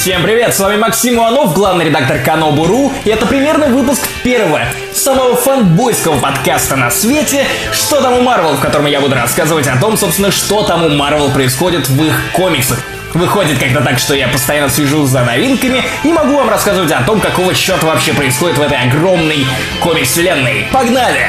Всем привет, с вами Максим Иванов, главный редактор Канобу.ру, и это примерный выпуск первого, самого фанбойского подкаста на свете «Что там у Марвел», в котором я буду рассказывать о том, собственно, что там у Марвел происходит в их комиксах. Выходит как-то так, что я постоянно слежу за новинками и могу вам рассказывать о том, какого черта вообще происходит в этой огромной комикс-вселенной. Погнали!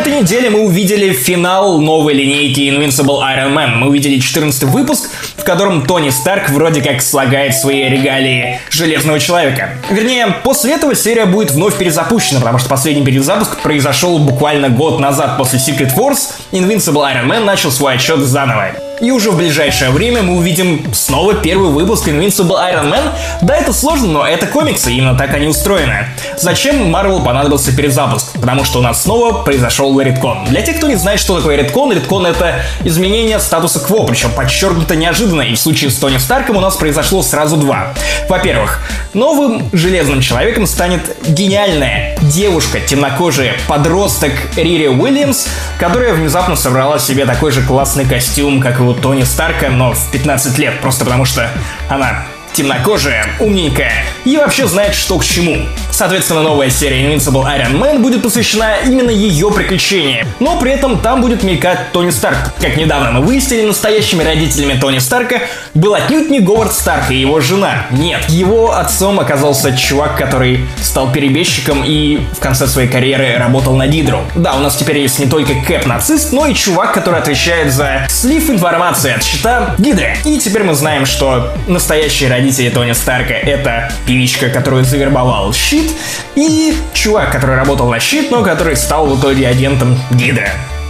Этой неделе мы увидели финал новой линейки Invincible Iron Man. Мы увидели 14 выпуск, в котором Тони Старк вроде как слагает свои регалии Железного Человека. Вернее, после этого серия будет вновь перезапущена, потому что последний перезапуск произошел буквально год назад после Secret Force. Invincible Iron Man начал свой отчет заново. И уже в ближайшее время мы увидим снова первый выпуск Invincible Iron Man. Да, это сложно, но это комиксы, именно так они устроены. Зачем Marvel понадобился перезапуск? Потому что у нас снова произошел редкон. Для тех, кто не знает, что такое редкон, редкон это изменение статуса кво, причем подчеркнуто неожиданно, и в случае с Тони Старком у нас произошло сразу два. Во-первых, новым Железным Человеком станет гениальная девушка, темнокожая подросток Рири Уильямс, которая внезапно собрала себе такой же классный костюм, как и у Тони Старка, но в 15 лет, просто потому что она темнокожая, умненькая и вообще знает, что к чему. Соответственно, новая серия Invincible Iron Man будет посвящена именно ее приключениям. Но при этом там будет мелькать Тони Старк. Как недавно мы выяснили, настоящими родителями Тони Старка был отнюдь не Говард Старк и его жена. Нет, его отцом оказался чувак, который стал перебежчиком и в конце своей карьеры работал на Дидру. Да, у нас теперь есть не только Кэп-нацист, но и чувак, который отвечает за слив информации от счета Гидры. И теперь мы знаем, что настоящие родители Тони Старка это певичка, которую завербовал Щит, и чувак, который работал на щит, но который стал в итоге агентом Гидра.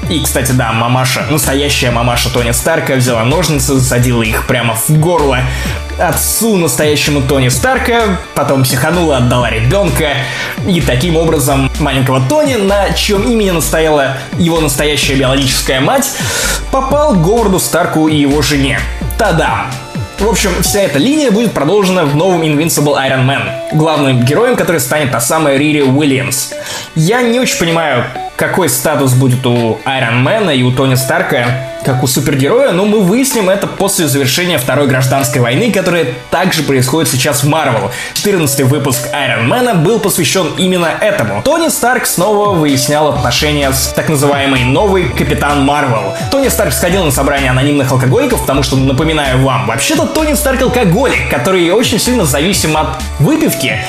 И, кстати, да, мамаша, настоящая мамаша Тони Старка взяла ножницы, засадила их прямо в горло отцу настоящему Тони Старка, потом психанула, отдала ребенка, и таким образом маленького Тони, на чем имени настояла его настоящая биологическая мать, попал Говарду Старку и его жене. Та-дам! В общем, вся эта линия будет продолжена в новом Invincible Iron Man, главным героем, который станет та самая Рири Уильямс. Я не очень понимаю, какой статус будет у Man и у Тони Старка, как у супергероя, но мы выясним это после завершения Второй гражданской войны, которая также происходит сейчас в Марвел. 14 выпуск Man был посвящен именно этому. Тони Старк снова выяснял отношения с так называемой новой Капитан Марвел. Тони Старк сходил на собрание анонимных алкоголиков, потому что, напоминаю вам, вообще-то Тони Старк алкоголик, который очень сильно зависим от выпивки.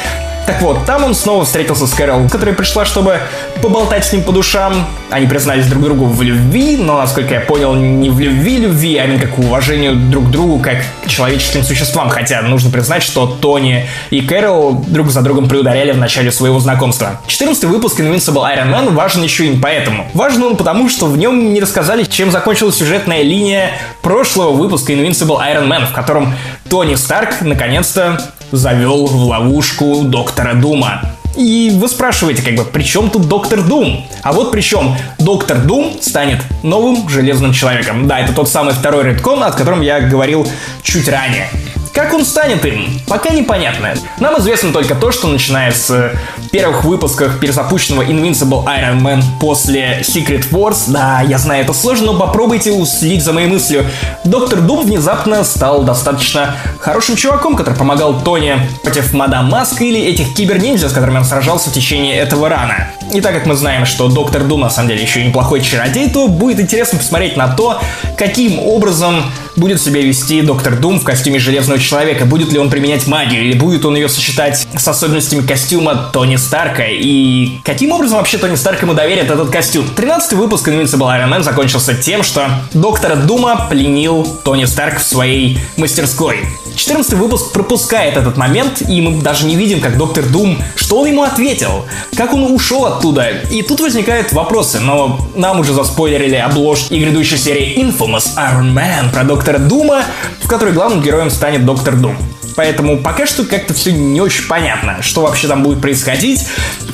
Так вот, там он снова встретился с Кэрол, которая пришла, чтобы поболтать с ним по душам. Они признались друг другу в любви, но, насколько я понял, не в любви-любви, а именно как уважению друг к другу, как к человеческим существам. Хотя нужно признать, что Тони и Кэрол друг за другом приударяли в начале своего знакомства. 14 выпуск Invincible Iron Man важен еще и поэтому. Важен он потому, что в нем не рассказали, чем закончилась сюжетная линия прошлого выпуска Invincible Iron Man, в котором Тони Старк наконец-то завел в ловушку доктора Дума. И вы спрашиваете, как бы, при чем тут Доктор Дум? А вот при чем Доктор Дум станет новым Железным Человеком. Да, это тот самый второй редкон, о котором я говорил чуть ранее. Как он станет им, пока непонятно. Нам известно только то, что начиная с первых выпусков перезапущенного Invincible Iron Man после Secret Wars, да, я знаю, это сложно, но попробуйте уследить за моей мыслью. Доктор Дум внезапно стал достаточно хорошим чуваком, который помогал Тони против Мадам Маск или этих киберниндзя, с которыми он сражался в течение этого рана. И так как мы знаем, что Доктор Дум на самом деле еще и неплохой чародей, то будет интересно посмотреть на то, каким образом будет себя вести Доктор Дум в костюме Железного Человека. Будет ли он применять магию, или будет он ее сочетать с особенностями костюма Тони Старка, и каким образом вообще Тони Старк ему доверит этот костюм. 13 выпуск Invincible Iron Man закончился тем, что Доктора Дума пленил Тони Старк в своей мастерской. 14 выпуск пропускает этот момент, и мы даже не видим, как Доктор Дум, что он ему ответил, как он ушел оттуда. И тут возникают вопросы, но нам уже заспойлерили обложки и грядущей серии Infamous Iron Man про Доктора Дума, в которой главным героем станет Доктор Дум. Поэтому пока что как-то все не очень понятно, что вообще там будет происходить,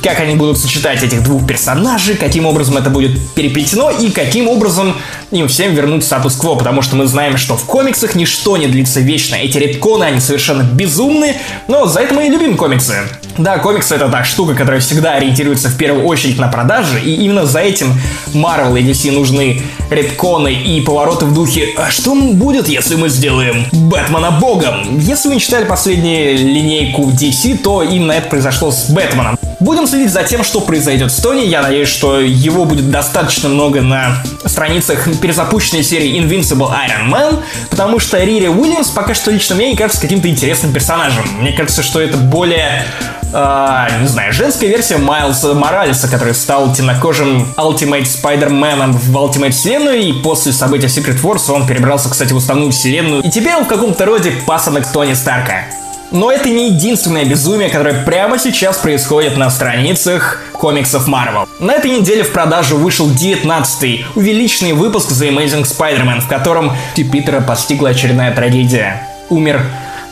как они будут сочетать этих двух персонажей, каким образом это будет переплетено и каким образом им всем вернуть статус-кво, потому что мы знаем, что в комиксах ничто не длится вечно. Эти редконы, они совершенно безумны, но за это мы и любим комиксы. Да, комиксы это та штука, которая всегда ориентируется в первую очередь на продажи, и именно за этим Marvel и DC нужны редконы и повороты в духе «А что будет, если мы сделаем Бэтмена богом?» Если вы не читали последнюю линейку DC, то именно это произошло с Бэтменом. Будем следить за тем, что произойдет с Тони. Я надеюсь, что его будет достаточно много на страницах перезапущенной серии Invincible Iron Man, потому что Рири Уильямс пока что лично мне не кажется каким-то интересным персонажем. Мне кажется, что это более э, не знаю, женская версия Майлза Моралеса, который стал темнокожим Ultimate Spider-Man в Ultimate вселенную, и после события Secret Wars он перебрался, кстати, в основную вселенную, и теперь он в каком-то роде пасынок Тони Старка. Но это не единственное безумие, которое прямо сейчас происходит на страницах комиксов Marvel. На этой неделе в продажу вышел 19-й увеличенный выпуск The Amazing Spider-Man, в котором Питера постигла очередная трагедия. Умер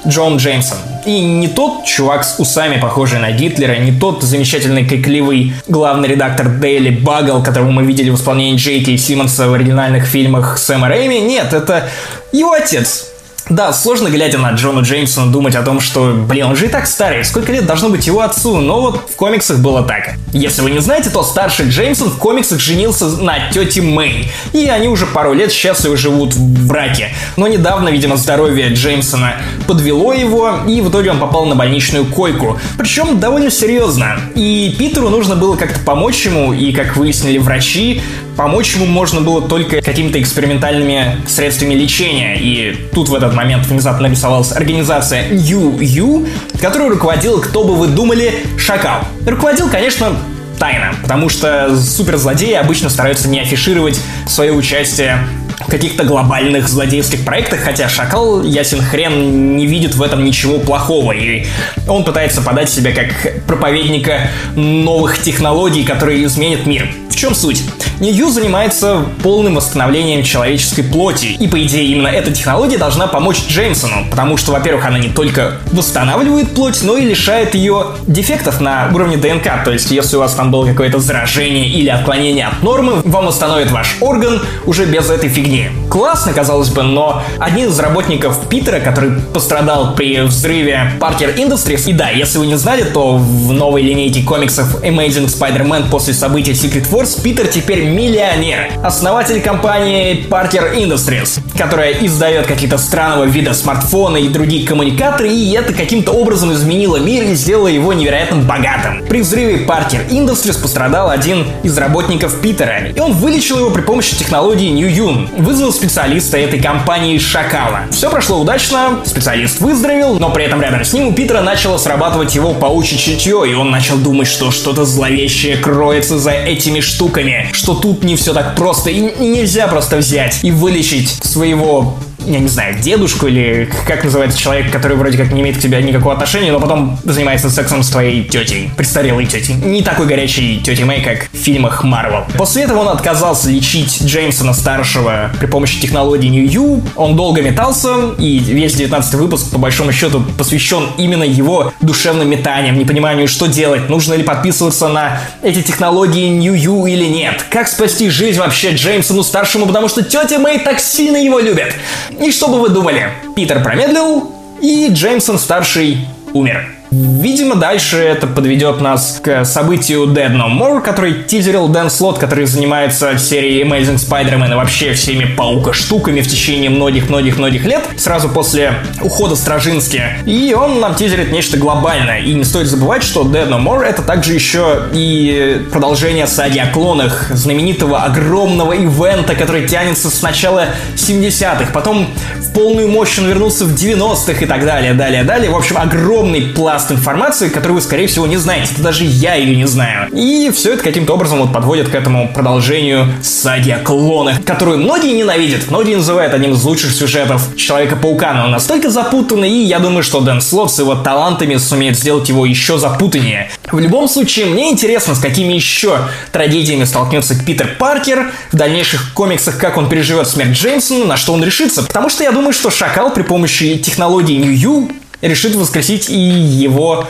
Джон Джеймсон. И не тот чувак с усами, похожий на Гитлера, не тот замечательный крикливый главный редактор Дейли Багл, которого мы видели в исполнении Джейки Симмонса в оригинальных фильмах Сэма Рэйми. Нет, это его отец, да, сложно, глядя на Джона Джеймсона, думать о том, что, блин, он же и так старый, сколько лет должно быть его отцу, но вот в комиксах было так. Если вы не знаете, то старший Джеймсон в комиксах женился на тете Мэй, и они уже пару лет счастливо живут в браке. Но недавно, видимо, здоровье Джеймсона подвело его, и в итоге он попал на больничную койку. Причем довольно серьезно. И Питеру нужно было как-то помочь ему, и, как выяснили врачи, помочь ему можно было только какими-то экспериментальными средствами лечения. И тут в этот момент внезапно нарисовалась организация New You, которую руководил, кто бы вы думали, Шакал. Руководил, конечно, тайна, потому что суперзлодеи обычно стараются не афишировать свое участие в каких-то глобальных злодейских проектах, хотя Шакал, ясен хрен, не видит в этом ничего плохого, и он пытается подать себя как проповедника новых технологий, которые изменят мир. В чем суть? Нью занимается полным восстановлением человеческой плоти, и по идее именно эта технология должна помочь Джеймсону, потому что, во-первых, она не только восстанавливает плоть, но и лишает ее дефектов на уровне ДНК, то есть если у вас там было какое-то заражение или отклонение от нормы, вам восстановит ваш орган уже без этой фигни. Классно, казалось бы, но один из работников Питера, который пострадал при взрыве Parker Industries, и да, если вы не знали, то в новой линейке комиксов Amazing Spider-Man после события Secret Wars Питер теперь миллионер, основатель компании Parker Industries, которая издает какие-то странного вида смартфоны и другие коммуникаторы, и это каким-то образом изменило мир и сделало его невероятно богатым. При взрыве Parker Industries пострадал один из работников Питера, и он вылечил его при помощи технологии New Yun, вызвал специалиста этой компании Шакала. Все прошло удачно, специалист выздоровел, но при этом рядом с ним у Питера начало срабатывать его паучье чутье, и он начал думать, что что-то зловещее кроется за этими штуками, что тут не все так просто, и нельзя просто взять и вылечить своего я не знаю, дедушку или как называется человек, который вроде как не имеет к тебе никакого отношения, но потом занимается сексом с твоей тетей, престарелой тетей. Не такой горячей тетей Мэй, как в фильмах Марвел. После этого он отказался лечить Джеймсона старшего при помощи технологии New You. Он долго метался, и весь 19 выпуск, по большому счету, посвящен именно его душевным метаниям, непониманию, что делать, нужно ли подписываться на эти технологии New You или нет. Как спасти жизнь вообще Джеймсону старшему, потому что тетя Мэй так сильно его любит. И что бы вы думали? Питер промедлил, и Джеймсон старший умер. Видимо, дальше это подведет нас к событию Dead No More, который тизерил Дэн Слот, который занимается серией Amazing Spider-Man и вообще всеми паука-штуками в течение многих-многих-многих лет, сразу после ухода Стражински. И он нам тизерит нечто глобальное. И не стоит забывать, что Dead No More это также еще и продолжение саги о клонах, знаменитого огромного ивента, который тянется с начала 70-х, потом в полную мощь он вернулся в 90-х и так далее, далее, далее. В общем, огромный пласт пласт информации, которую вы, скорее всего, не знаете. Это даже я ее не знаю. И все это каким-то образом вот подводит к этому продолжению саги о клонах, которую многие ненавидят. Многие называют одним из лучших сюжетов Человека-паука, но он настолько запутанный, и я думаю, что Дэн Слот с его талантами сумеет сделать его еще запутаннее. В любом случае, мне интересно, с какими еще трагедиями столкнется Питер Паркер в дальнейших комиксах, как он переживет смерть Джеймсона, на что он решится. Потому что я думаю, что Шакал при помощи технологии New решит воскресить и его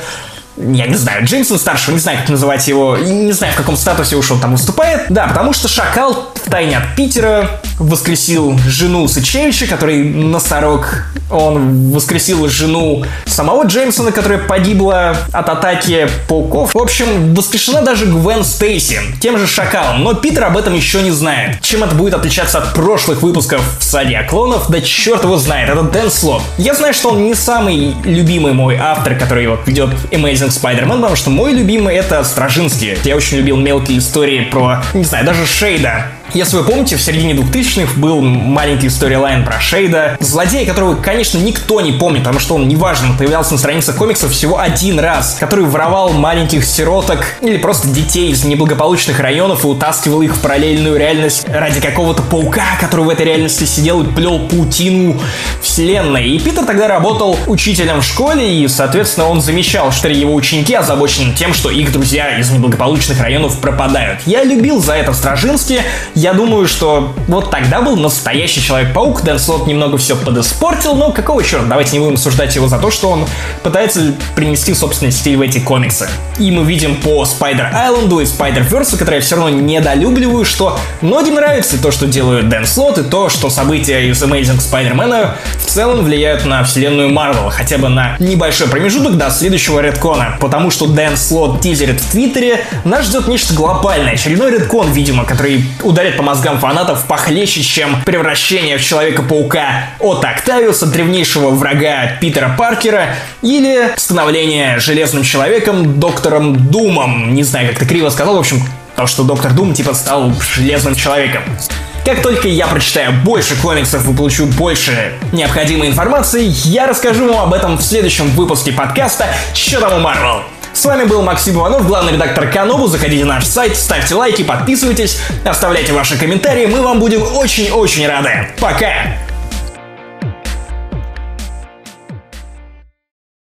я не знаю, Джеймсон старшего, не знаю, как называть его, не знаю, в каком статусе уж он там выступает. Да, потому что Шакал в тайне от Питера воскресил жену Сычевича, который носорог. Он воскресил жену самого Джеймсона, которая погибла от атаки пауков. В общем, воскрешена даже Гвен Стейси, тем же Шакалом, но Питер об этом еще не знает. Чем это будет отличаться от прошлых выпусков в Саде клонов, да черт его знает, это Дэн Слот. Я знаю, что он не самый любимый мой автор, который вот ведет Amazing Spider-Man, потому что мой любимый это Стражинский. Я очень любил мелкие истории про, не знаю, даже Шейда. Если вы помните, в середине 2000-х был маленький сторилайн про Шейда, злодея, которого, конечно, никто не помнит, потому что он, неважно, появлялся на страницах комиксов всего один раз, который воровал маленьких сироток или просто детей из неблагополучных районов и утаскивал их в параллельную реальность ради какого-то паука, который в этой реальности сидел и плел паутину вселенной. И Питер тогда работал учителем в школе, и, соответственно, он замечал, что его ученики озабочены тем, что их друзья из неблагополучных районов пропадают. Я любил за это Стражински, я думаю, что вот тогда был настоящий Человек-паук. Дэн Слот немного все подиспортил, но какого черта? Давайте не будем осуждать его за то, что он пытается принести собственный стиль в эти комиксы. И мы видим по Spider Island у и Spider Verse у, которые я все равно недолюбливаю, что многим нравится то, что делают Дэн Слот, и то, что события из Amazing Spider-Man в целом влияют на вселенную Марвел, хотя бы на небольшой промежуток до следующего редкона. Потому что Дэн Слот тизерит в Твиттере, нас ждет нечто глобальное, очередной редкон, видимо, который ударит ударит по мозгам фанатов похлеще, чем превращение в Человека-паука от Октавиуса, древнейшего врага Питера Паркера, или становление Железным Человеком доктором Думом. Не знаю, как ты криво сказал, в общем, то, что доктор Дум типа стал Железным Человеком. Как только я прочитаю больше комиксов и получу больше необходимой информации, я расскажу вам об этом в следующем выпуске подкаста «Что там у Марвел?». С вами был Максим Иванов, главный редактор Канобу. Заходите на наш сайт, ставьте лайки, подписывайтесь, оставляйте ваши комментарии. Мы вам будем очень-очень рады. Пока!